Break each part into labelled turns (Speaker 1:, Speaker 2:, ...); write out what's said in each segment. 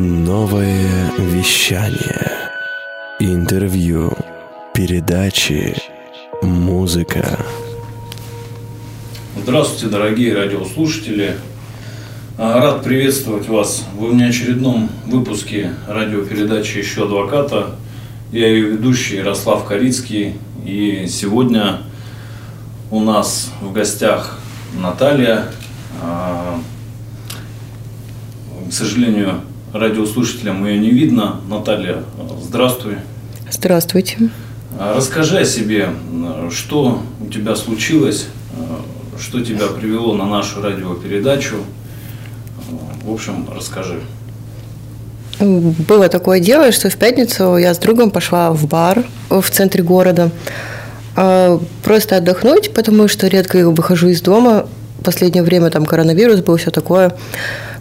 Speaker 1: Новое вещание. Интервью. Передачи. Музыка.
Speaker 2: Здравствуйте, дорогие радиослушатели. А, Рад приветствовать вас в внеочередном выпуске радиопередачи «Еще адвоката». Я ее ведущий Ярослав Корицкий. И сегодня у нас в гостях Наталья. А, К сожалению, радиослушателям ее не видно. Наталья, здравствуй.
Speaker 3: Здравствуйте.
Speaker 2: А, Расскажи о себе, что у тебя случилось, что тебя привело на нашу радиопередачу. В общем, расскажи.
Speaker 3: Было такое дело, что в пятницу я с другом пошла в бар в центре города. а, Просто отдохнуть, потому что редко я выхожу из дома. В последнее время там коронавирус был, все такое.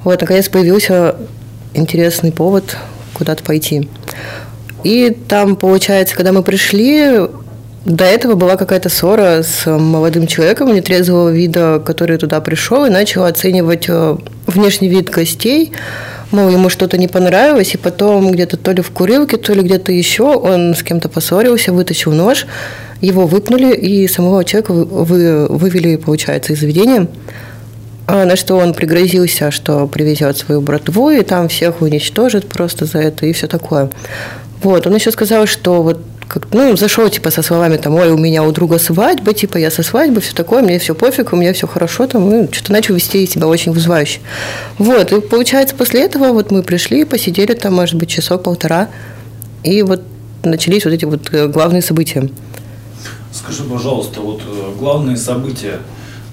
Speaker 3: Вот, наконец появился интересный повод куда-то пойти. И там, получается, когда мы пришли, до этого была какая-то ссора с молодым человеком нетрезвого вида, который туда пришел и начал оценивать э, внешний вид гостей. Мол, ему что-то не понравилось, и потом где-то то ли в курилке, то ли где-то еще он с кем-то поссорился, вытащил нож, его выпнули, и самого человека вы- вы- вывели, получается, из заведения. А на что он пригрозился, что привезет свою братву, и там всех уничтожит просто за это, и все такое. Вот, он еще сказал, что вот как, ну, зашел, типа, со словами, там, ой, у меня у друга свадьба, типа, я со свадьбы, все такое, мне все пофиг, у меня все хорошо, там, ну, что-то начал вести себя очень вызывающе. Вот, и получается, после этого вот мы пришли, посидели там, может быть, часок-полтора, и вот начались вот эти вот э, главные события.
Speaker 2: Скажи, пожалуйста, вот э, главные события.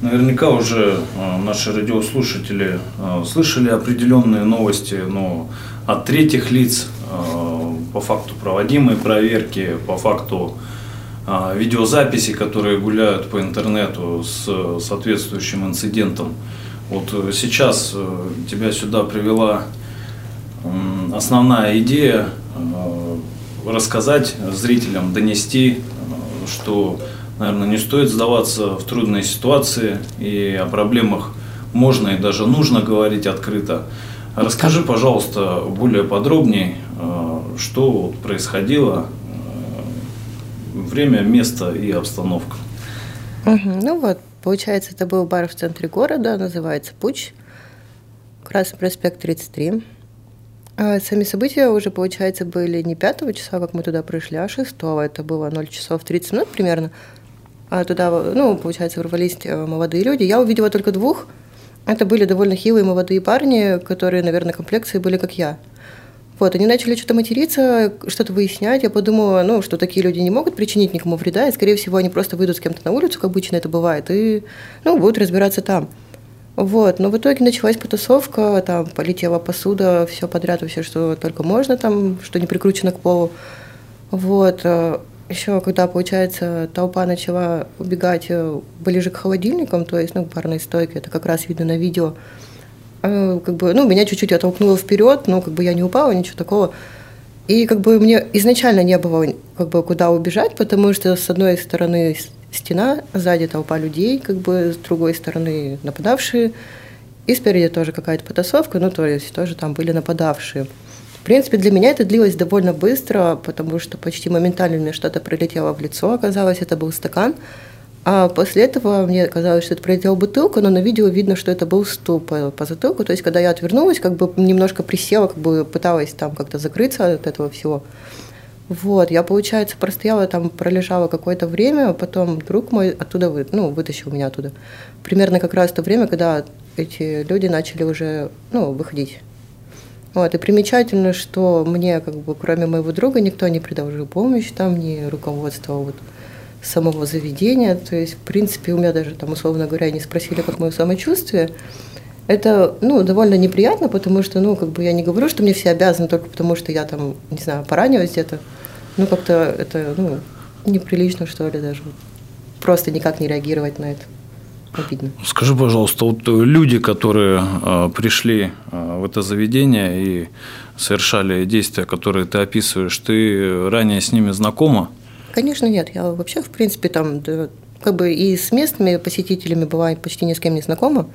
Speaker 2: Наверняка уже э, наши радиослушатели э, слышали определенные новости, но от третьих лиц э, по факту проводимой проверки, по факту видеозаписи, которые гуляют по интернету с соответствующим инцидентом. Вот сейчас тебя сюда привела основная идея рассказать зрителям, донести, что, наверное, не стоит сдаваться в трудные ситуации и о проблемах можно и даже нужно говорить открыто. Расскажи, пожалуйста, более подробнее, э, что происходило, э, время, место и обстановка.
Speaker 3: Ну вот, получается, это был бар в центре города, называется «Пуч», Красный проспект 33. А сами события уже, получается, были не 5 числа, как мы туда пришли, а 6 Это было 0 часов 30 минут примерно. А туда, ну, получается, ворвались э, молодые люди. Я увидела только двух. Это были довольно хилые молодые парни, которые, наверное, комплекции были, как я. Вот, они начали что-то материться, что-то выяснять. Я подумала, ну, что такие люди не могут причинить никому вреда, и, скорее всего, они просто выйдут с кем-то на улицу, как обычно это бывает, и, ну, будут разбираться там. Вот, но в итоге началась потасовка, там полетела посуда, все подряд, вообще, что только можно там, что не прикручено к полу. Вот, еще когда, получается, толпа начала убегать э, ближе к холодильникам, то есть, ну, к барной стойке, это как раз видно на видео, э, как бы, ну, меня чуть-чуть оттолкнуло вперед, но как бы я не упала, ничего такого. И как бы мне изначально не было как бы куда убежать, потому что с одной стороны стена, сзади толпа людей, как бы с другой стороны нападавшие, и спереди тоже какая-то потасовка, ну, то есть тоже там были нападавшие. В принципе, для меня это длилось довольно быстро, потому что почти моментально мне что-то прилетело в лицо, оказалось, это был стакан. А после этого мне казалось, что это прилетела бутылка, но на видео видно, что это был стул по, затылку. То есть, когда я отвернулась, как бы немножко присела, как бы пыталась там как-то закрыться от этого всего. Вот, я, получается, простояла там, пролежала какое-то время, а потом друг мой оттуда, вы, ну, вытащил меня оттуда. Примерно как раз то время, когда эти люди начали уже, ну, выходить. Вот, и примечательно, что мне, как бы, кроме моего друга, никто не предложил помощь, там, ни руководство вот, самого заведения. То есть, в принципе, у меня даже, там, условно говоря, не спросили, как мое самочувствие. Это, ну, довольно неприятно, потому что, ну, как бы я не говорю, что мне все обязаны только потому, что я там, не знаю, поранилась где-то. Ну, как-то это, ну, неприлично, что ли, даже. Просто никак не реагировать на это. Обидно.
Speaker 2: Скажи, пожалуйста, вот э, люди, которые э, пришли э, в это заведение и совершали действия, которые ты описываешь, ты ранее с ними знакома?
Speaker 3: Конечно, нет. Я вообще, в принципе, там как бы и с местными посетителями была почти ни с кем не знакома.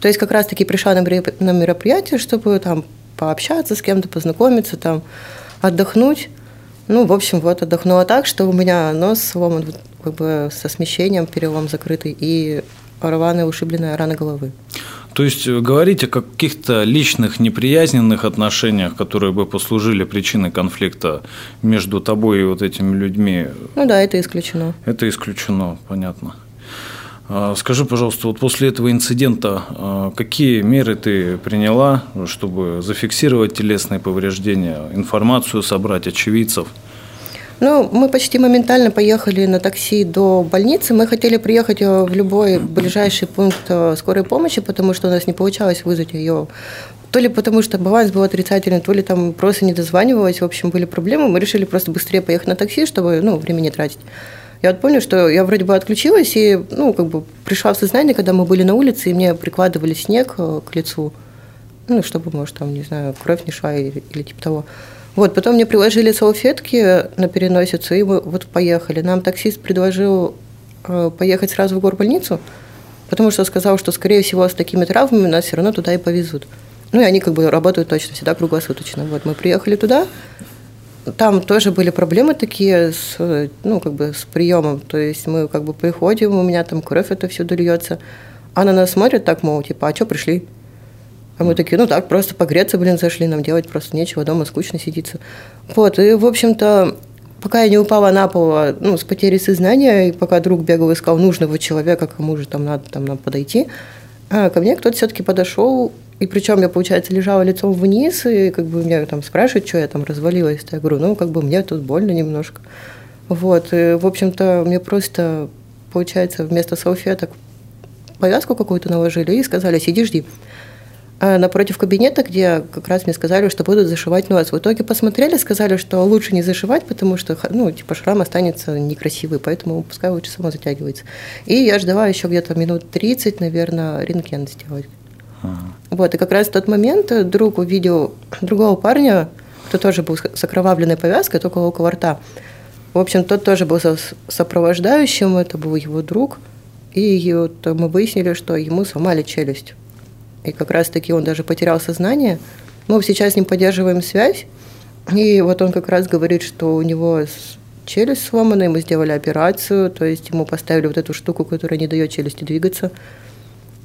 Speaker 3: То есть как раз-таки пришла на мероприятие, чтобы там пообщаться с кем-то, познакомиться, там, отдохнуть. Ну, в общем, вот отдохнула так, что у меня нос сломан как бы со смещением, перелом закрытый и рваная ушибленная рана головы.
Speaker 2: То есть э, говорить о каких-то личных неприязненных отношениях, которые бы послужили причиной конфликта между тобой и вот этими людьми.
Speaker 3: Ну да, это исключено.
Speaker 2: Это исключено, понятно. А, скажи, пожалуйста, вот после этого инцидента а, какие меры ты приняла, чтобы зафиксировать телесные повреждения, информацию собрать очевидцев?
Speaker 3: Ну, мы почти моментально поехали на такси до больницы. Мы хотели приехать э, в любой ближайший пункт э, скорой помощи, потому что у нас не получалось вызвать ее. То ли потому, что баланс был отрицательный, то ли там просто не дозванивалась. В общем, были проблемы. Мы решили просто быстрее поехать на такси, чтобы ну, времени тратить. Я вот помню, что я вроде бы отключилась и, ну, как бы пришла в сознание, когда мы были на улице, и мне прикладывали снег э, к лицу, ну, чтобы, может, там, не знаю, кровь не шла или, или типа того. Вот, потом мне приложили салфетки на переносицу, и мы вот поехали. Нам таксист предложил э, поехать сразу в горбольницу, потому что сказал, что, скорее всего, с такими травмами нас все равно туда и повезут. Ну, и они как бы работают точно всегда круглосуточно. Вот, мы приехали туда, там тоже были проблемы такие с, ну, как бы с приемом. То есть мы как бы приходим, у меня там кровь это все льется. А на нас смотрят так, мол, типа, а что пришли? А мы такие, ну так, просто погреться, блин, зашли, нам делать просто нечего, дома скучно сидится. Вот, и, в общем-то, пока я не упала на пол, а, ну, с потерей сознания, и пока друг бегал искал нужного человека, кому же там надо, там, нам подойти, а ко мне кто-то все-таки подошел, и причем я, получается, лежала лицом вниз, и как бы меня там спрашивают, что я там развалилась. Я говорю, ну, как бы мне тут больно немножко. Вот, и, в общем-то, мне просто, получается, вместо салфеток повязку какую-то наложили и сказали, сиди, жди. А напротив кабинета, где как раз мне сказали, что будут зашивать нос. В итоге посмотрели, сказали, что лучше не зашивать, потому что, ну, типа, шрам останется некрасивый, поэтому пускай лучше само затягивается. И я ждала еще где-то минут 30, наверное, рентген сделать. Ага. Вот, и как раз в тот момент друг увидел другого парня, кто тоже был с окровавленной повязкой, только около рта. В общем, тот тоже был сопровождающим, это был его друг. И вот мы выяснили, что ему сломали челюсть. И как раз-таки он даже потерял сознание. Мы сейчас с ним поддерживаем связь. И вот он как раз говорит, что у него челюсть сломана, ему сделали операцию, то есть ему поставили вот эту штуку, которая не дает челюсти двигаться.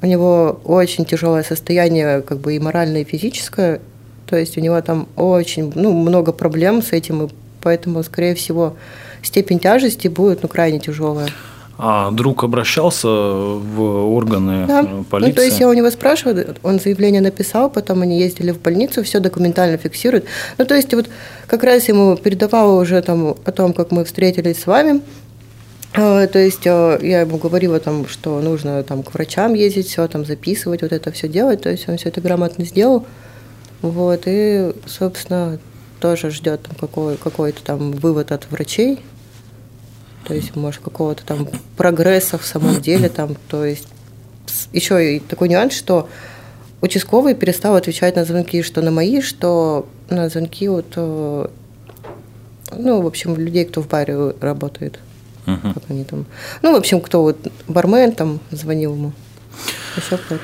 Speaker 3: У него очень тяжелое состояние, как бы и моральное, и физическое. То есть у него там очень ну, много проблем с этим, и поэтому, скорее всего, степень тяжести будет ну, крайне тяжелая.
Speaker 2: А друг обращался в органы
Speaker 3: да.
Speaker 2: полиции?
Speaker 3: Ну, то есть я у него спрашиваю, он заявление написал, потом они ездили в больницу, все документально фиксируют. Ну, то есть вот как раз ему передавала уже там о том, как мы встретились с вами, а, то есть а, я ему говорила, там, что нужно там, к врачам ездить, все там записывать, вот это все делать. То есть он все это грамотно сделал. Вот, и, собственно, тоже ждет там, какой, какой-то там вывод от врачей, то есть, может, какого-то там прогресса в самом деле, там, то есть, еще и такой нюанс, что участковый перестал отвечать на звонки, что на мои, что на звонки вот, э, ну, в общем, людей, кто в баре работает. Uh-huh. Как они там. Ну, в общем, кто вот бармен там звонил ему. Еще кто-то.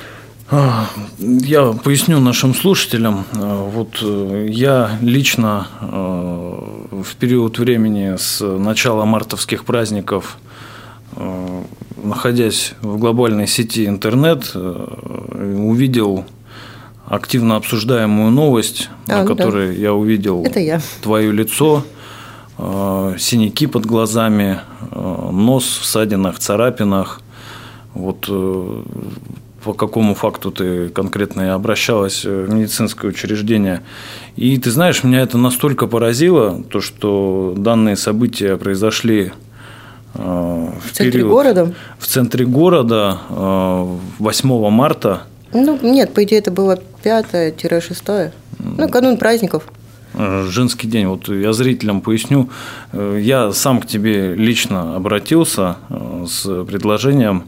Speaker 2: Я поясню нашим слушателям. Вот э, я лично э, в период времени с начала мартовских праздников, э, находясь в глобальной сети интернет, увидел активно обсуждаемую новость, а, на ну которой да. я увидел
Speaker 3: Это я.
Speaker 2: твое лицо, синяки под глазами, нос в ссадинах, царапинах. Вот по какому факту ты конкретно обращалась в медицинское учреждение. И ты знаешь, меня это настолько поразило, то, что данные события произошли
Speaker 3: э, в, в центре период, города?
Speaker 2: В центре города 8 э, марта.
Speaker 3: Ну, нет, по идее, это было 5-6. Ну, канун праздников.
Speaker 2: Э, женский день. Вот я зрителям поясню. Я сам к тебе лично обратился с предложением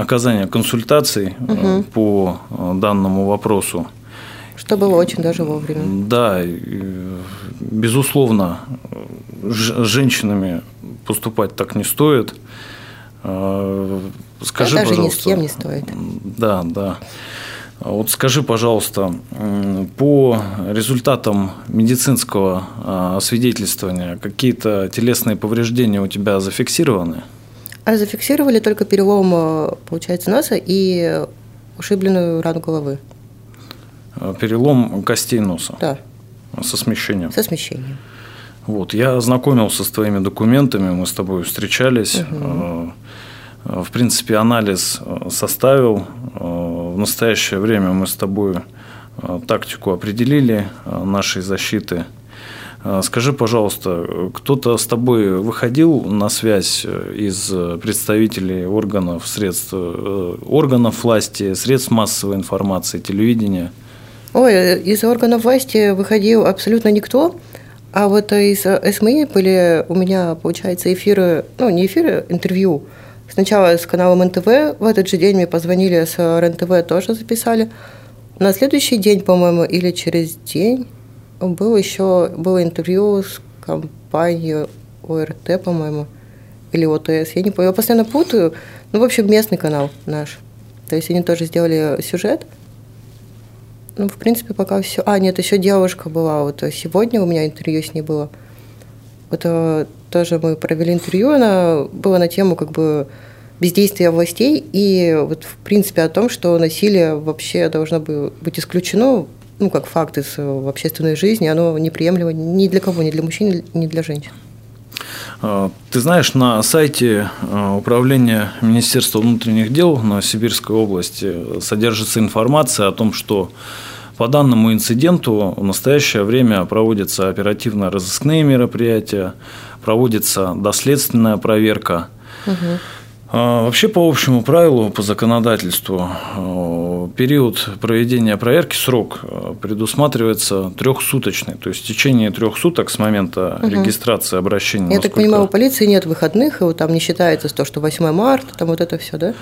Speaker 2: оказания консультаций угу. по э, данному вопросу.
Speaker 3: Что было очень даже вовремя.
Speaker 2: Да, безусловно, с женщинами поступать так не стоит.
Speaker 3: Скажи, да, даже пожалуйста. ни с кем не стоит.
Speaker 2: Да, да. Вот скажи, пожалуйста, по результатам медицинского а, освидетельствования какие-то телесные повреждения у тебя зафиксированы?
Speaker 3: А зафиксировали только перелом, э, получается, носа и ушибленную рану головы.
Speaker 2: А, перелом костей носа?
Speaker 3: Да.
Speaker 2: Со смещением?
Speaker 3: Со смещением.
Speaker 2: Вот, я ознакомился с твоими документами, мы с тобой встречались. Угу. В принципе, анализ составил. В настоящее время мы с тобой тактику определили нашей защиты. Скажи, пожалуйста, кто-то с тобой выходил на связь из представителей органов, средств, органов власти, средств массовой информации, телевидения?
Speaker 3: Ой, из органов власти выходил абсолютно никто. А вот из СМИ были у меня, получается, эфиры, ну, не эфиры, интервью. Сначала с каналом НТВ, в этот же день мне позвонили с РНТВ, тоже записали. На следующий день, по-моему, или через день было еще было интервью с компанией ОРТ, по-моему, или ОТС, я не помню, я постоянно путаю. Ну, в общем, местный канал наш. То есть они тоже сделали сюжет – ну, в принципе, пока все. А, нет, еще девушка была. Вот сегодня у меня интервью с ней было. Вот э, тоже мы провели интервью, она была на тему как бы бездействия властей и вот в принципе о том, что насилие вообще должно быть исключено, ну, как факт из э, общественной жизни, оно неприемлемо ни для кого, ни для мужчин, ни для женщин.
Speaker 2: А, ты знаешь, на сайте э, Управления Министерства внутренних дел Новосибирской области содержится информация о том, что по данному инциденту в настоящее время проводятся оперативно-розыскные мероприятия, проводится доследственная проверка. Угу. Вообще, по общему правилу, по законодательству, э, период проведения проверки, срок э, предусматривается трехсуточный, то есть в течение трех суток с момента угу. регистрации обращения.
Speaker 3: Я так понимаю, у полиции нет выходных, и вот там не считается то, что 8 марта, там вот это все, да?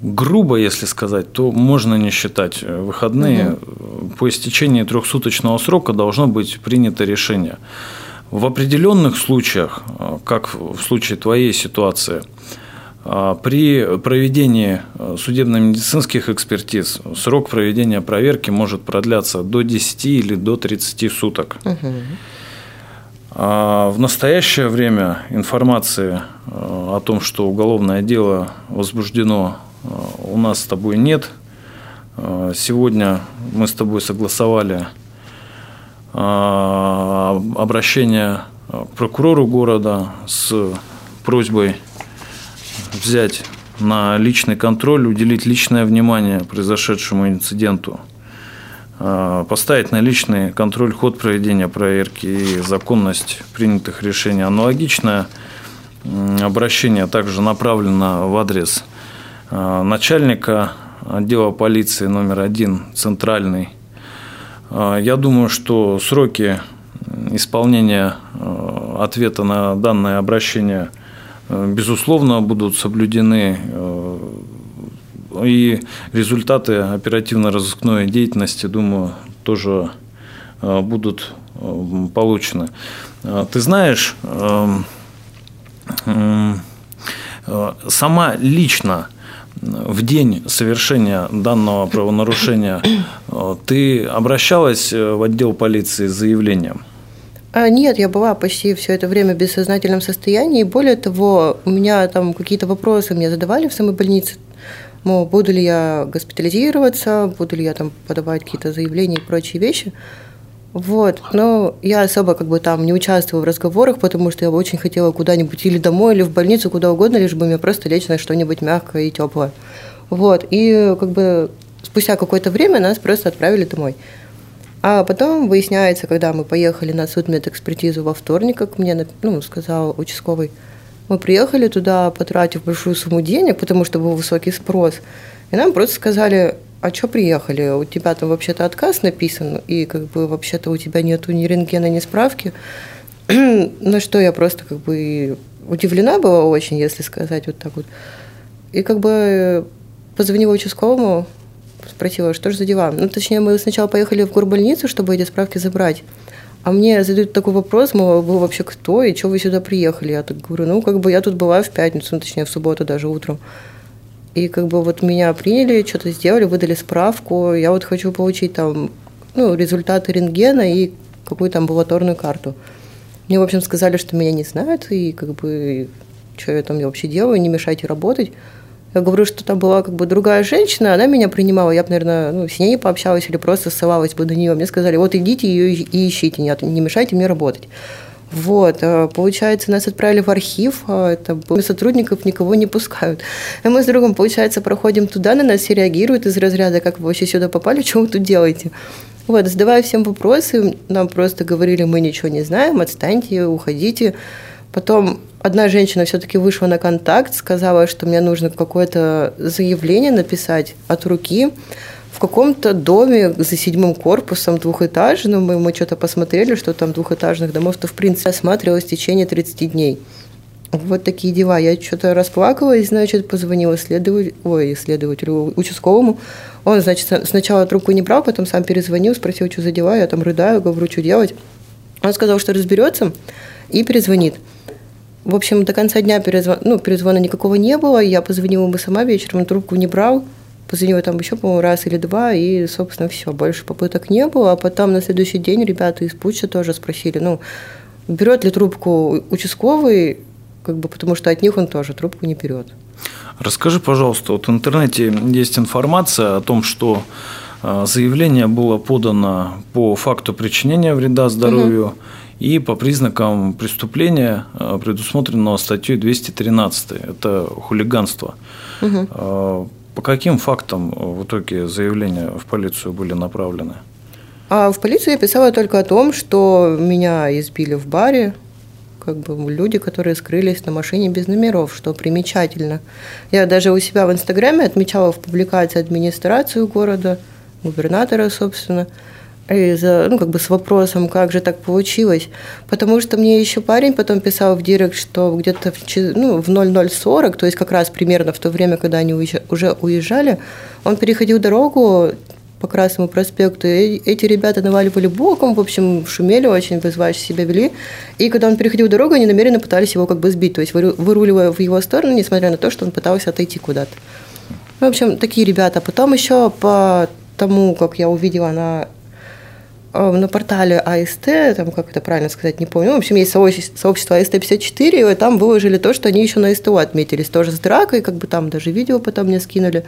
Speaker 2: грубо, если сказать, то можно не считать э, выходные. Угу. По истечении трехсуточного срока должно быть принято решение. В определенных случаях, как в случае твоей ситуации, при проведении судебно-медицинских экспертиз срок проведения проверки может продляться до 10 или до 30 суток. Угу. В настоящее время информации о том, что уголовное дело возбуждено у нас с тобой нет. Сегодня мы с тобой согласовали а, обращение к прокурору города с просьбой взять на личный контроль, уделить личное внимание произошедшему инциденту, а, поставить на личный контроль ход проведения проверки и законность принятых решений. Аналогичное обращение также направлено в адрес – Э, начальника отдела полиции номер один, центральный. Э, я думаю, что сроки исполнения э, ответа на данное обращение, безусловно, будут соблюдены и результаты оперативно-розыскной деятельности, думаю, тоже будут получены. Ты знаешь, сама лично в день совершения данного правонарушения э, ты обращалась э, в отдел полиции с заявлением?
Speaker 3: А, нет, я была почти все это время в бессознательном состоянии. Более того, у меня там какие-то вопросы мне задавали в самой больнице. Мол, буду ли я госпитализироваться, буду ли я там подавать какие-то заявления и прочие вещи. Вот, но я особо как бы там не участвовала в разговорах, потому что я очень хотела куда-нибудь или домой, или в больницу, куда угодно, лишь бы мне просто лечь на что-нибудь мягкое и теплое. Вот, и как бы спустя какое-то время нас просто отправили домой. А потом выясняется, когда мы поехали на судмедэкспертизу во вторник, как мне ну, сказал участковый, мы приехали туда, потратив большую сумму денег, потому что был высокий спрос, и нам просто сказали, а что приехали? У тебя там вообще-то отказ написан, и как бы вообще-то у тебя нету ни рентгена, ни справки. На что я просто как бы удивлена была очень, если сказать вот так вот. И как бы позвонила участковому, спросила, что же за дела. Ну, точнее, мы сначала поехали в горбольницу, чтобы эти справки забрать. А мне задают такой вопрос, мол, вы вообще кто и что вы сюда приехали? Я так говорю, ну, как бы я тут была в пятницу, ну, точнее, в субботу даже утром. И как бы вот меня приняли, что-то сделали, выдали справку. Я вот хочу получить там ну, результаты рентгена и какую-то амбулаторную карту. Мне, в общем, сказали, что меня не знают, и как бы, что я там вообще делаю, не мешайте работать. Я говорю, что там была как бы другая женщина, она меня принимала, я бы, наверное, ну, с ней не пообщалась или просто ссылалась бы до нее. Мне сказали, вот идите ее и ищите, не, не мешайте мне работать. Вот, э, получается, нас отправили в архив, а это сотрудников никого не пускают. И мы с другом, получается, проходим туда, на нас все реагируют из разряда, как вы вообще сюда попали, что вы тут делаете? Вот, задавая всем вопросы, нам просто говорили, мы ничего не знаем, отстаньте, уходите. Потом одна женщина все-таки вышла на контакт, сказала, что мне нужно какое-то заявление написать от руки в каком-то доме за седьмым корпусом двухэтажным. Мы, мы что-то посмотрели, что там двухэтажных домов-то в принципе осматривалось в течение 30 дней. Вот такие дела. Я что-то расплакалась, значит, позвонила следователю, ой, следователю участковому. Он, значит, сначала трубку не брал, потом сам перезвонил, спросил, что за дела. Я там рыдаю, говорю, что делать. Он сказал, что разберется и перезвонит. В общем, до конца дня перезвон... ну, перезвона никакого не было. Я позвонила ему сама вечером, трубку не брал позвонила там еще, по-моему, раз или два, и, собственно, все, больше попыток не было. А потом на следующий день ребята из Путча тоже спросили, ну, берет ли трубку участковый, как бы, потому что от них он тоже трубку не берет.
Speaker 2: Расскажи, пожалуйста, вот в интернете есть информация о том, что а, заявление было подано по факту причинения вреда здоровью угу. И по признакам преступления, а, предусмотренного статьей 213. Это хулиганство. Угу. По каким фактам в итоге заявления в полицию были направлены?
Speaker 3: А в полицию я писала только о том, что меня избили в баре, как бы люди, которые скрылись на машине без номеров, что примечательно. Я даже у себя в Инстаграме отмечала в публикации администрацию города, губернатора, собственно, и за, ну, как бы с вопросом, как же так получилось. Потому что мне еще парень потом писал в директ, что где-то в, ну, в 0040, то есть как раз примерно в то время, когда они уже уезжали, он переходил дорогу по Красному проспекту, и эти ребята наваливали боком, в общем, шумели очень, вызывающе себя вели. И когда он переходил дорогу, они намеренно пытались его как бы сбить, то есть выруливая в его сторону, несмотря на то, что он пытался отойти куда-то. В общем, такие ребята. Потом еще по тому, как я увидела на Э, на портале АСТ, там, как это правильно сказать, не помню, ну, в общем, есть сообщество АСТ-54, и там выложили то, что они еще на СТУ отметились, тоже с дракой, как бы там даже видео потом мне скинули.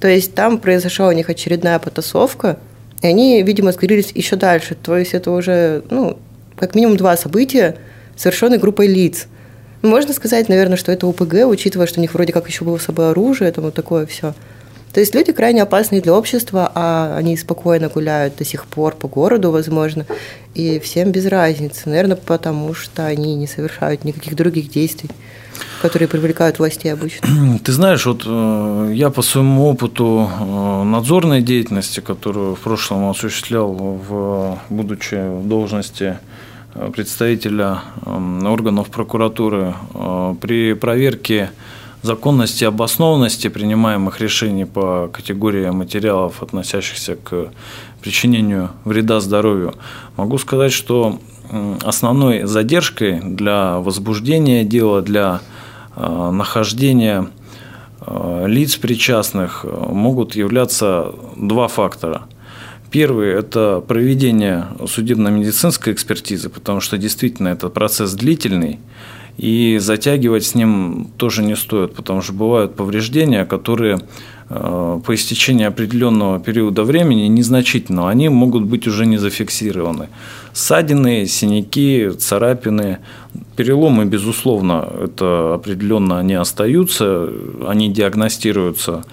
Speaker 3: То есть там произошла у них очередная потасовка, и они, видимо, скрылись еще дальше. То есть это уже, ну, как минимум два события, совершенные группой лиц. Можно сказать, наверное, что это УПГ, учитывая, что у них вроде как еще было с собой оружие, там вот такое все. То есть люди крайне опасные для общества, а они спокойно гуляют до сих пор по городу, возможно, и всем без разницы. Наверное, потому что они не совершают никаких других действий которые привлекают властей обычно?
Speaker 2: Ты знаешь, вот э, я по своему опыту э, надзорной деятельности, которую в прошлом осуществлял, в, будучи в должности э, представителя органов прокуратуры, при проверке законности и обоснованности принимаемых решений по категории материалов, относящихся к причинению вреда здоровью, могу сказать, что основной задержкой для возбуждения дела, для э, нахождения э, лиц причастных э, могут являться два фактора. Первый – это проведение судебно-медицинской экспертизы, потому что действительно этот процесс длительный, и затягивать с ним тоже не стоит, потому что бывают повреждения, которые э, по истечении определенного периода времени незначительного, они могут быть уже не зафиксированы. Ссадины, синяки, царапины, переломы, безусловно, это определенно они остаются, они диагностируются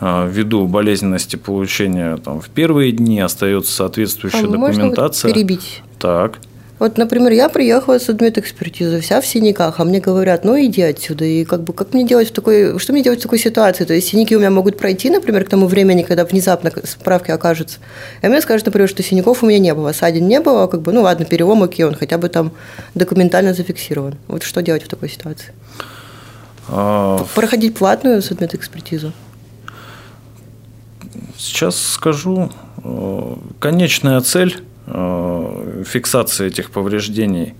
Speaker 2: э, ввиду болезненности получения там, в первые дни, остается соответствующая а документация.
Speaker 3: Можно перебить?
Speaker 2: Так.
Speaker 3: Вот, например, я приехала с экспертизу, вся в синяках, а мне говорят, ну иди отсюда. И как бы как мне делать в такой, что мне делать в такой ситуации? То есть синяки у меня могут пройти, например, к тому времени, когда внезапно справки окажутся. И мне скажут, например, что синяков у меня не было, ссадин не было, как бы, ну ладно, перелом, окей, он хотя бы там документально зафиксирован. Вот что делать в такой ситуации? А... Проходить платную судмедэкспертизу?
Speaker 2: Сейчас скажу. Э, конечная цель Э, фиксации этих повреждений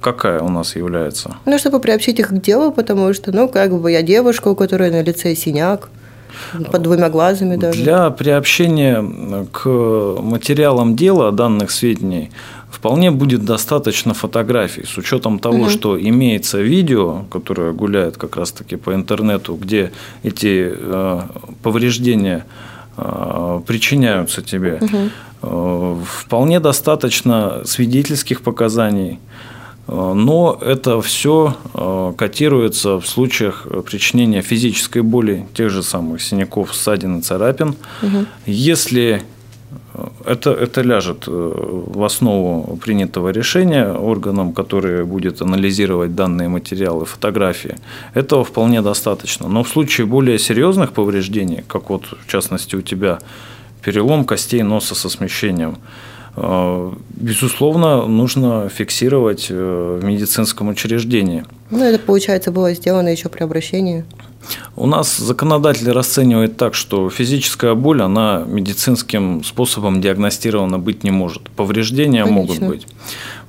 Speaker 2: какая у нас является?
Speaker 3: Ну, чтобы приобщить их к делу, потому что, ну, как бы я девушка, у которой на лице синяк, под двумя глазами даже.
Speaker 2: Для приобщения к материалам дела данных сведений вполне будет достаточно фотографий, с учетом того, угу. что имеется видео, которое гуляет как раз-таки по интернету, где эти э, повреждения э, причиняются тебе. Угу. Вполне достаточно свидетельских показаний, но это все котируется в случаях причинения физической боли, тех же самых синяков, ссадин и царапин. Угу. Если это, это ляжет э, в основу принятого решения органом, который будет анализировать данные материалы, фотографии. Этого вполне достаточно. Но в случае более серьезных повреждений, как вот в частности у тебя перелом костей носа со смещением, э, безусловно, нужно фиксировать э, в медицинском учреждении.
Speaker 3: Ну, это, получается, было сделано еще при обращении.
Speaker 2: У нас законодатель расценивает так, что физическая боль, она медицинским способом диагностирована быть не может. Повреждения Конечно. могут быть.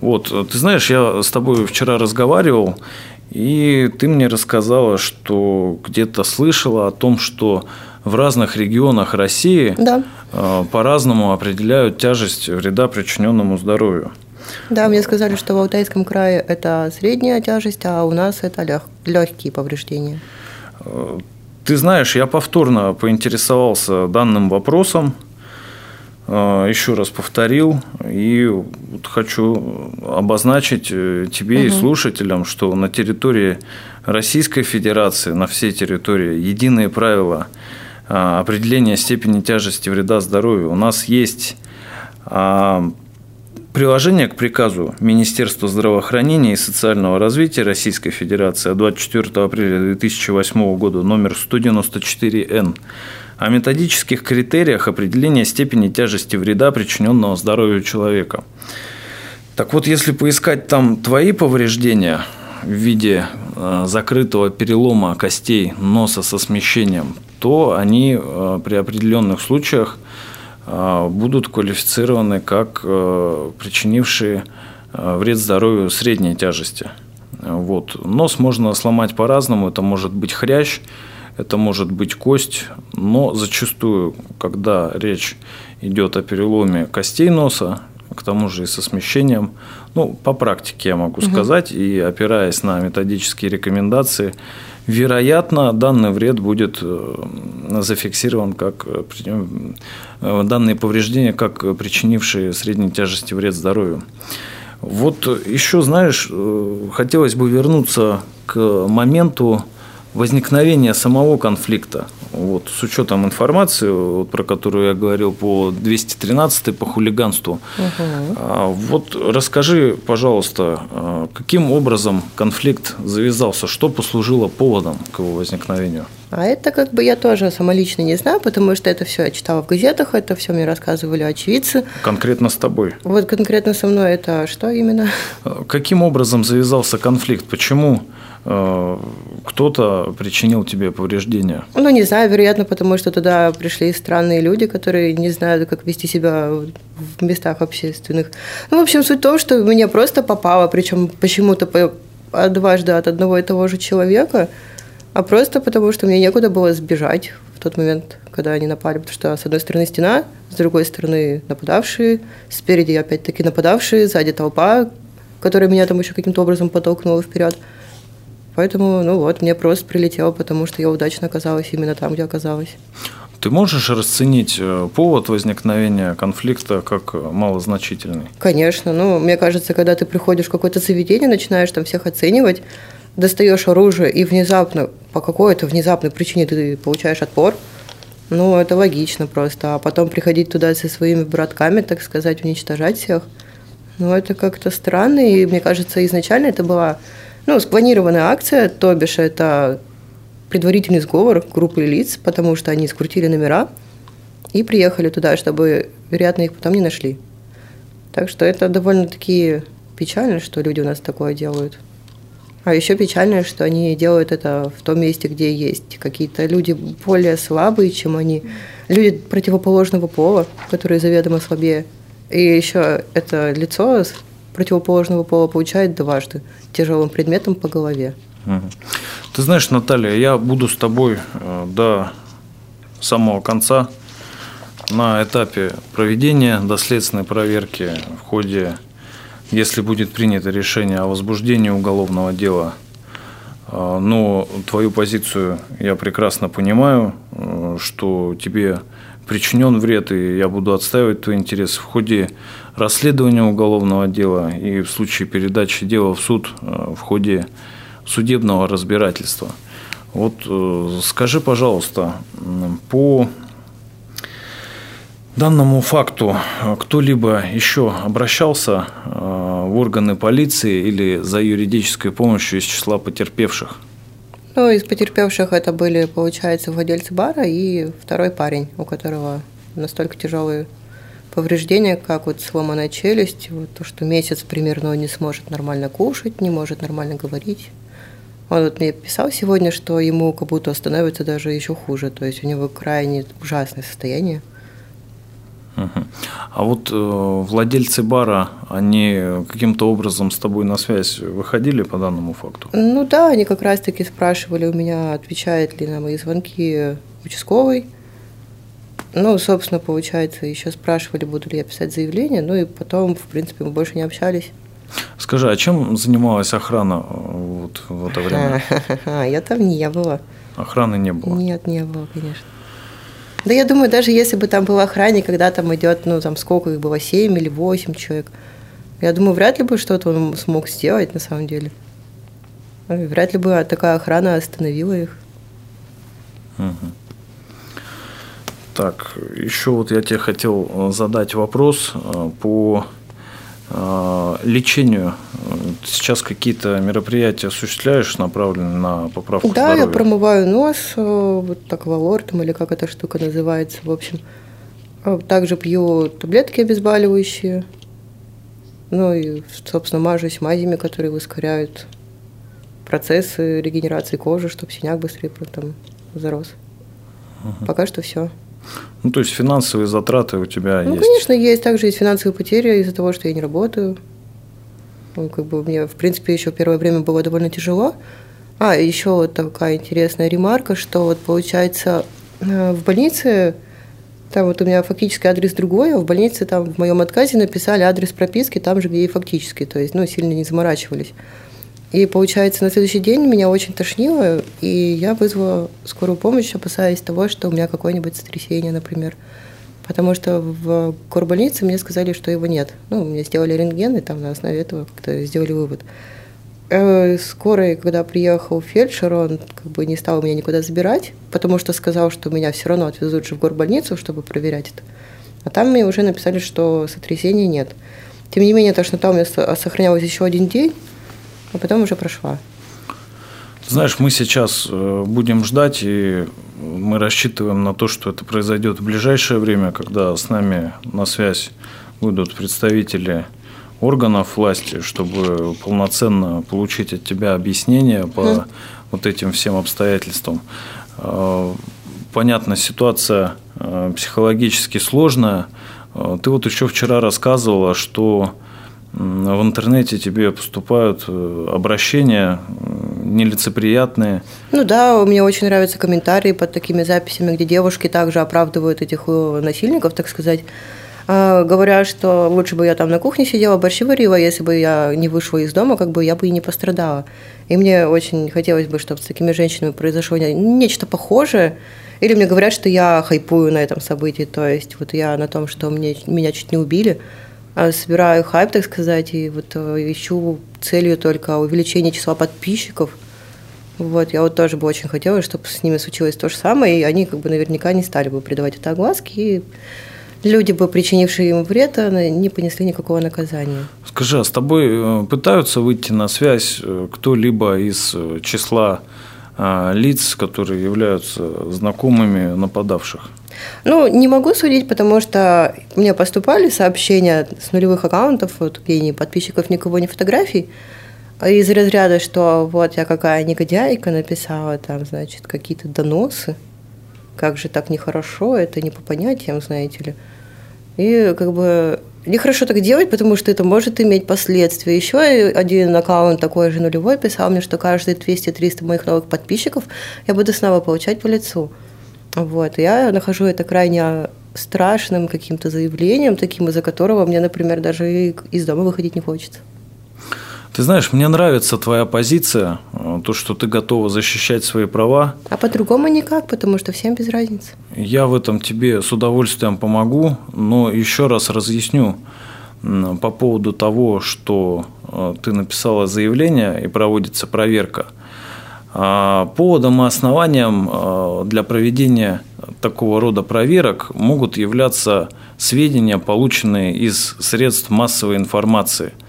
Speaker 2: Вот, ты знаешь, я с тобой вчера разговаривал, и ты мне рассказала, что где-то слышала о том, что в разных регионах России да. Э, по-разному определяют тяжесть вреда, причиненному здоровью.
Speaker 3: Да, мне сказали, что в Алтайском крае это средняя тяжесть, а у нас это легкие повреждения.
Speaker 2: Ты знаешь, я повторно поинтересовался данным вопросом, э, еще раз повторил и хочу обозначить э, тебе угу. и слушателям, что на территории Российской Федерации, на всей территории единые правила э, определения степени тяжести вреда здоровью. У нас есть а, Приложение к приказу Министерства здравоохранения и социального развития Российской Федерации от 24 апреля 2008 года номер 194-Н о методических критериях определения степени тяжести вреда, причиненного здоровью человека. Так вот, если поискать там твои повреждения в виде э, закрытого перелома костей носа со смещением, то они э, при определенных случаях будут квалифицированы как э, причинившие э, вред здоровью средней тяжести. Вот. Нос можно сломать по-разному. Это может быть хрящ, это может быть кость, но зачастую, когда речь идет о переломе костей носа, к тому же и со смещением, ну, по практике я могу угу. сказать, и опираясь на методические рекомендации, вероятно, данный вред будет э, зафиксирован как э, э, данные повреждения как причинившие средней тяжести вред здоровью. Вот еще, знаешь, хотелось бы вернуться к моменту возникновения самого конфликта. Вот, с учетом информации, вот, про которую я говорил по 213 по хулиганству. Угу. Вот расскажи, пожалуйста, а, каким образом конфликт завязался, что послужило поводом к его возникновению?
Speaker 3: А это как бы я тоже сама лично не знаю, потому что это все я читала в газетах, это все мне рассказывали очевидцы.
Speaker 2: Конкретно с тобой?
Speaker 3: Вот конкретно со мной это что именно?
Speaker 2: Каким образом завязался конфликт? Почему Э, кто-то причинил тебе повреждения?
Speaker 3: Ну, не знаю, вероятно, потому что туда пришли странные люди, которые не знают, как вести себя в местах общественных. Ну, в общем, суть в том, что меня просто попало, причем почему-то дважды от одного и того же человека, а просто потому, что мне некуда было сбежать в тот момент, когда они напали, потому что с одной стороны стена, с другой стороны нападавшие, спереди опять-таки нападавшие, сзади толпа, которая меня там еще каким-то образом подтолкнула вперед. Поэтому, ну вот, мне просто прилетело, потому что я удачно оказалась именно там, где оказалась.
Speaker 2: Ты можешь расценить э, повод возникновения конфликта как малозначительный?
Speaker 3: Конечно. Ну, мне кажется, когда ты приходишь в какое-то заведение, начинаешь там всех оценивать, достаешь оружие и внезапно, по какой-то внезапной причине ты получаешь отпор, ну, это логично просто. А потом приходить туда со своими братками, так сказать, уничтожать всех, ну, это как-то странно. И мне кажется, изначально это была ну, спланированная акция, то бишь это предварительный сговор группы лиц, потому что они скрутили номера и приехали туда, чтобы, вероятно, их потом не нашли. Так что это довольно-таки печально, что люди у нас такое делают. А еще печально, что они делают это в том месте, где есть какие-то люди более слабые, чем они, люди противоположного пола, которые заведомо слабее. И еще это лицо противоположного пола получает дважды тяжелым предметом по голове.
Speaker 2: Ты знаешь, Наталья, я буду с тобой э, до самого конца на этапе проведения доследственной проверки в ходе, если будет принято решение о возбуждении уголовного дела. Э, но твою позицию я прекрасно понимаю, э, что тебе причинен вред, и я буду отстаивать твои интересы в ходе расследования уголовного дела и в случае передачи дела в суд в ходе судебного разбирательства. Вот э, скажи, пожалуйста, по данному факту кто-либо еще обращался э, в органы полиции или за юридической помощью из числа потерпевших?
Speaker 3: Ну, из потерпевших это были, получается, владельцы бара и второй парень, у которого настолько тяжелые повреждения, как вот сломанная челюсть, вот то, что месяц примерно он не сможет нормально кушать, не может нормально говорить. Он вот мне писал сегодня, что ему как будто становится даже еще хуже, то есть у него крайне ужасное состояние.
Speaker 2: А вот э, владельцы бара, они каким-то образом с тобой на связь выходили по данному факту?
Speaker 3: Ну да, они как раз-таки спрашивали у меня, отвечает ли на мои звонки участковый. Ну, собственно, получается, еще спрашивали, буду ли я писать заявление, ну и потом, в принципе, мы больше не общались.
Speaker 2: Скажи, а чем занималась охрана э, вот в это время?
Speaker 3: Я там не была.
Speaker 2: Охраны не было?
Speaker 3: Нет, не было, конечно. Да я думаю, даже если бы там был охранник, когда там идет, ну там сколько их было, 7 или 8 человек, я думаю, вряд ли бы что-то он смог сделать на самом деле. Вряд ли бы такая охрана остановила их.
Speaker 2: Угу. Так, еще вот я тебе хотел э, задать вопрос э, по лечению сейчас какие-то мероприятия осуществляешь, направленные на поправку
Speaker 3: да,
Speaker 2: здоровья?
Speaker 3: Да, я промываю нос, э, вот так валортом или как эта штука называется, в общем. А также пью таблетки обезболивающие. Ну и, собственно, мажусь мазями, которые ускоряют процессы регенерации кожи, чтобы синяк быстрее там зарос. Угу. Пока что все.
Speaker 2: Ну, то есть финансовые затраты у тебя
Speaker 3: ну,
Speaker 2: есть?
Speaker 3: Ну, конечно, есть. Также есть финансовые потери из-за того, что я не работаю. Ну, как бы мне, в принципе, еще первое время было довольно тяжело. А, еще вот такая интересная ремарка, что вот получается э, в больнице, там вот у меня фактически адрес другой, а в больнице там в моем отказе написали адрес прописки там же, где и фактически, то есть, ну, сильно не заморачивались. И получается, на следующий день меня очень тошнило, и я вызвала скорую помощь, опасаясь того, что у меня какое-нибудь сотрясение, например. Потому что в корбольнице мне сказали, что его нет. Ну, мне сделали рентген, и там на основе этого как-то сделали вывод. Э, скорый, когда приехал фельдшер, он как бы не стал меня никуда забирать, потому что сказал, что меня все равно отвезут же в горбольницу, чтобы проверять это. А там мне уже написали, что сотрясения нет. Тем не менее, тошнота у меня сохранялась еще один день, а потом уже прошла.
Speaker 2: Знаешь, мы сейчас э, будем ждать, и мы рассчитываем на то, что это произойдет в ближайшее время, когда с нами на связь выйдут представители органов власти, чтобы полноценно получить от тебя объяснение по mm. вот этим всем обстоятельствам. Э, понятно, ситуация э, психологически сложная. Ты вот еще вчера рассказывала, что в интернете тебе поступают э, обращения нелицеприятные.
Speaker 3: Ну да, мне очень нравятся комментарии под такими записями, где девушки также оправдывают этих э, насильников, так сказать. А, говоря, что лучше бы я там на кухне сидела, борщи варила, если бы я не вышла из дома, как бы я бы и не пострадала. И мне очень хотелось бы, чтобы с такими женщинами произошло нечто похожее. Или мне говорят, что я хайпую на этом событии, то есть вот я на том, что мне, меня чуть не убили – собираю хайп, так сказать, и вот э, ищу целью только увеличение числа подписчиков. Вот, я вот тоже бы очень хотела, чтобы с ними случилось то же самое, и они как бы наверняка не стали бы придавать это огласки, и люди бы, причинившие им вред, а, не понесли никакого наказания.
Speaker 2: Скажи, а с тобой э, пытаются выйти на связь э, кто-либо из числа лиц, которые являются знакомыми нападавших?
Speaker 3: Ну, не могу судить, потому что мне поступали сообщения с нулевых аккаунтов, вот, где ни подписчиков, никого, ни фотографий, из разряда, что вот я какая негодяйка написала там, значит, какие-то доносы, как же так нехорошо, это не по понятиям, знаете ли. И как бы нехорошо так делать, потому что это может иметь последствия. Еще один аккаунт такой же нулевой писал мне, что каждые 200-300 моих новых подписчиков я буду снова получать по лицу. Вот. Я нахожу это крайне страшным каким-то заявлением, таким, из-за которого мне, например, даже из дома выходить не хочется.
Speaker 2: Ты знаешь, мне нравится твоя позиция, э, то, что ты готова защищать свои права.
Speaker 3: А по-другому никак, потому что всем без разницы.
Speaker 2: Я в этом тебе с удовольствием помогу, но еще раз разъясню по поводу того, что э, ты написала заявление и проводится проверка. А, поводом и основанием э, для проведения такого рода проверок могут являться сведения, полученные из средств массовой информации –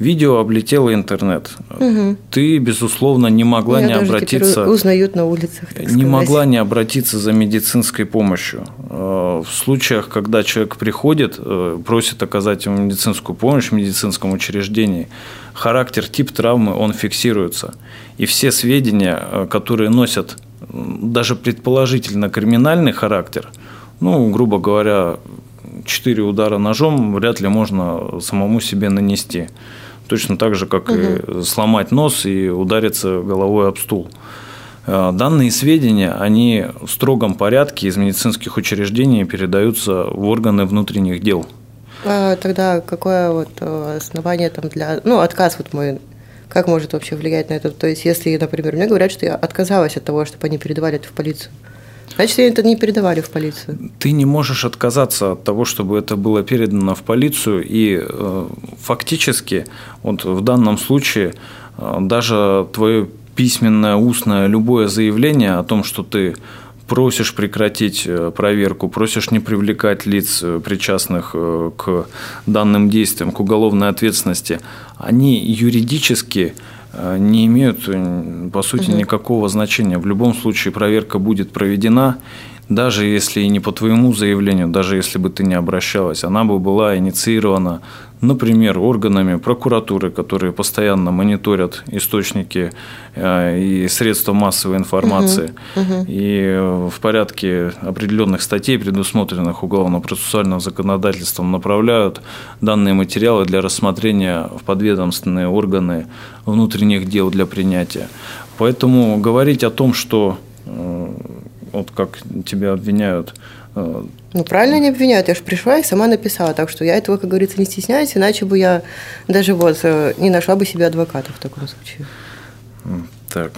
Speaker 2: Видео облетело интернет. Угу. Ты, безусловно, не могла Меня не обратиться.
Speaker 3: Узнают на улицах.
Speaker 2: не сказать. могла не обратиться за медицинской помощью. Э, в случаях, когда человек приходит, э, просит оказать ему медицинскую помощь в медицинском учреждении, характер, тип травмы, он фиксируется. И все сведения, э, которые носят даже предположительно криминальный характер, ну, грубо говоря, четыре удара ножом вряд ли можно самому себе нанести точно так же, как угу. и сломать нос и удариться головой об стул. Э, данные сведения, они в строгом порядке из медицинских учреждений передаются в органы внутренних дел.
Speaker 3: А тогда какое вот э, основание там для, ну, отказ вот мой, как может вообще влиять на это? То есть, если, например, мне говорят, что я отказалась от того, чтобы они передавали это в полицию, Значит, это не передавали в полицию.
Speaker 2: Ты не можешь отказаться от того, чтобы это было передано в полицию, и э, фактически вот в данном случае э, даже твое письменное, устное, любое заявление о том, что ты просишь прекратить э, проверку, просишь не привлекать лиц, причастных к данным действиям, к уголовной ответственности, они юридически Э, не имеют, э, по сути, угу. никакого значения. В любом случае проверка будет проведена, даже если и не по твоему заявлению, даже если бы ты не обращалась, она бы была инициирована, например, органами прокуратуры, которые постоянно мониторят источники э, и средства массовой информации, угу, угу. и в порядке определенных статей, предусмотренных уголовно-процессуальным законодательством, направляют данные материалы для рассмотрения в подведомственные органы внутренних дел для принятия. Поэтому говорить о том, что вот как тебя обвиняют.
Speaker 3: Э, ну, правильно не обвиняют. Я же пришла и сама написала. Так что я этого, как говорится, не стесняюсь, иначе бы я даже вот э, не нашла бы себе адвоката в таком случае.
Speaker 2: Так.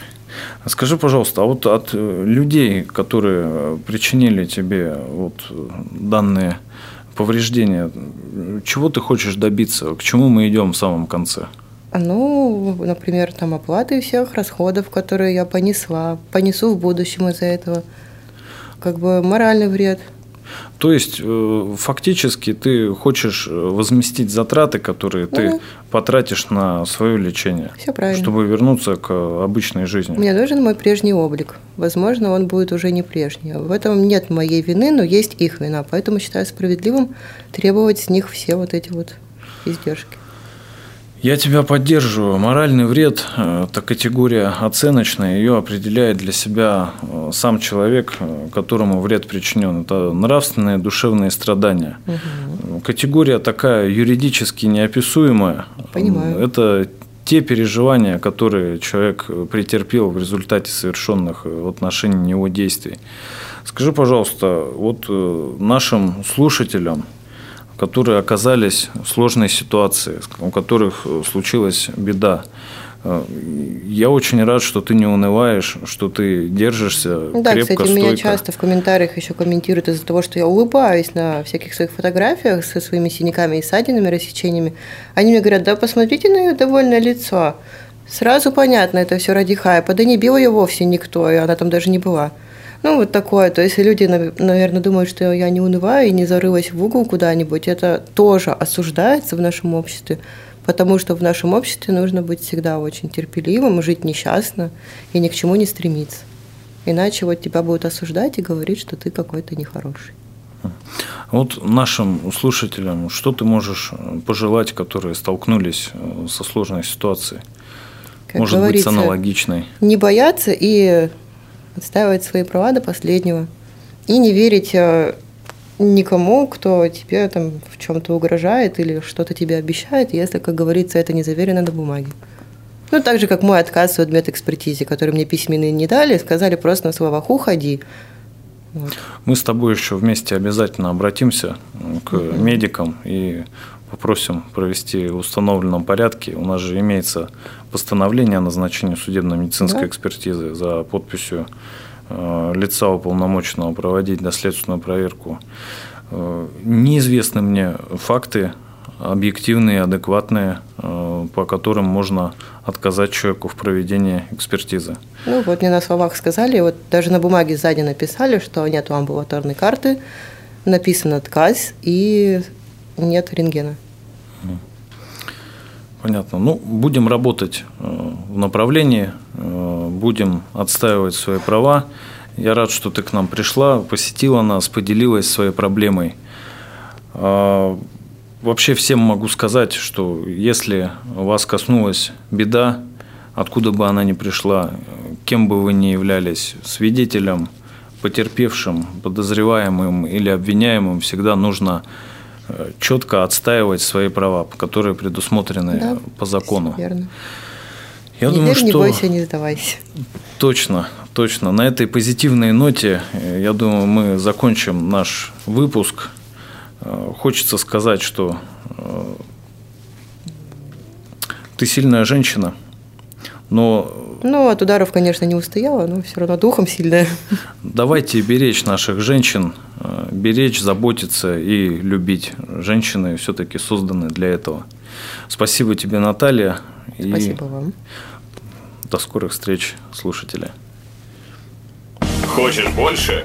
Speaker 2: Скажи, пожалуйста, а вот от э, людей, которые причинили тебе вот данные повреждения, чего ты хочешь добиться? К чему мы идем в самом конце?
Speaker 3: Ну, например, там оплаты всех расходов, которые я понесла, понесу в будущем из-за этого. Как бы моральный вред.
Speaker 2: То есть, э, фактически, ты хочешь возместить затраты, которые ты угу. потратишь на свое лечение.
Speaker 3: Все правильно.
Speaker 2: Чтобы вернуться к обычной жизни.
Speaker 3: Мне нужен мой прежний облик. Возможно, он будет уже не прежний. В этом нет моей вины, но есть их вина. Поэтому считаю справедливым требовать с них все вот эти вот издержки.
Speaker 2: Я тебя поддерживаю. Моральный вред э, – это категория оценочная, ее определяет для себя э, сам человек, э, которому вред причинен. Это нравственные, душевные страдания. Угу. Категория такая юридически неописуемая.
Speaker 3: Понимаю.
Speaker 2: Это те переживания, которые человек претерпел в результате совершенных в отношении него действий. Скажи, пожалуйста, вот нашим слушателям, которые оказались в сложной ситуации, у которых э, случилась беда. Э, я очень рад, что ты не унываешь, что ты держишься
Speaker 3: да,
Speaker 2: крепко,
Speaker 3: кстати,
Speaker 2: стойко.
Speaker 3: меня часто в комментариях еще комментируют из-за того, что я улыбаюсь на всяких своих фотографиях со своими синяками и ссадинами, рассечениями. Они мне говорят, да посмотрите на ее довольное лицо. Сразу понятно, это все ради хайпа. Да не бил ее вовсе никто, и она там даже не была. Ну, вот такое. То есть люди, наверное, думают, что я не унываю и не зарылась в угол куда-нибудь. Это тоже осуждается в нашем обществе, потому что в нашем обществе нужно быть всегда очень терпеливым, жить несчастно и ни к чему не стремиться. Иначе вот тебя будут осуждать и говорить, что ты какой-то нехороший.
Speaker 2: Вот нашим слушателям, что ты можешь пожелать, которые столкнулись э, со сложной ситуацией? Как Может быть, с аналогичной?
Speaker 3: Не бояться и отстаивать свои права до последнего и не верить э, никому, кто тебе там в чем-то угрожает или что-то тебе обещает, если, как говорится, это не заверено на бумаге. Ну, так же, как мой отказ от медэкспертизе, который мне письменные не дали, сказали просто на словах «уходи».
Speaker 2: Вот. Мы с тобой еще вместе обязательно обратимся к угу. медикам и попросим провести в установленном порядке. У нас же имеется постановление о назначении судебно-медицинской да? экспертизы за подписью э, лица уполномоченного проводить доследственную проверку. Э, неизвестны мне факты объективные, адекватные, э, по которым можно отказать человеку в проведении экспертизы.
Speaker 3: Ну вот мне на словах сказали, вот даже на бумаге сзади написали, что нет амбулаторной карты, написан отказ и нет рентгена.
Speaker 2: Понятно. Ну, будем работать э, в направлении, э, будем отстаивать свои права. Я рад, что ты к нам пришла, посетила нас, поделилась своей проблемой. А, вообще всем могу сказать, что если вас коснулась беда, откуда бы она ни пришла, кем бы вы ни являлись, свидетелем, потерпевшим, подозреваемым или обвиняемым, всегда нужно четко отстаивать свои права, которые предусмотрены да, по закону.
Speaker 3: Верно. Я не думаю, верь, что... не бойся, не сдавайся.
Speaker 2: Точно, точно. На этой позитивной ноте, э, я думаю, мы закончим наш выпуск. Э, хочется сказать, что э, ты сильная женщина, но...
Speaker 3: Ну, от ударов, конечно, не устояла, но все равно духом сильная.
Speaker 2: Давайте беречь наших женщин, э, беречь, заботиться и любить. Женщины все-таки созданы для этого. Спасибо тебе, Наталья.
Speaker 3: Спасибо и вам.
Speaker 2: До скорых встреч, слушатели.
Speaker 4: Хочешь больше?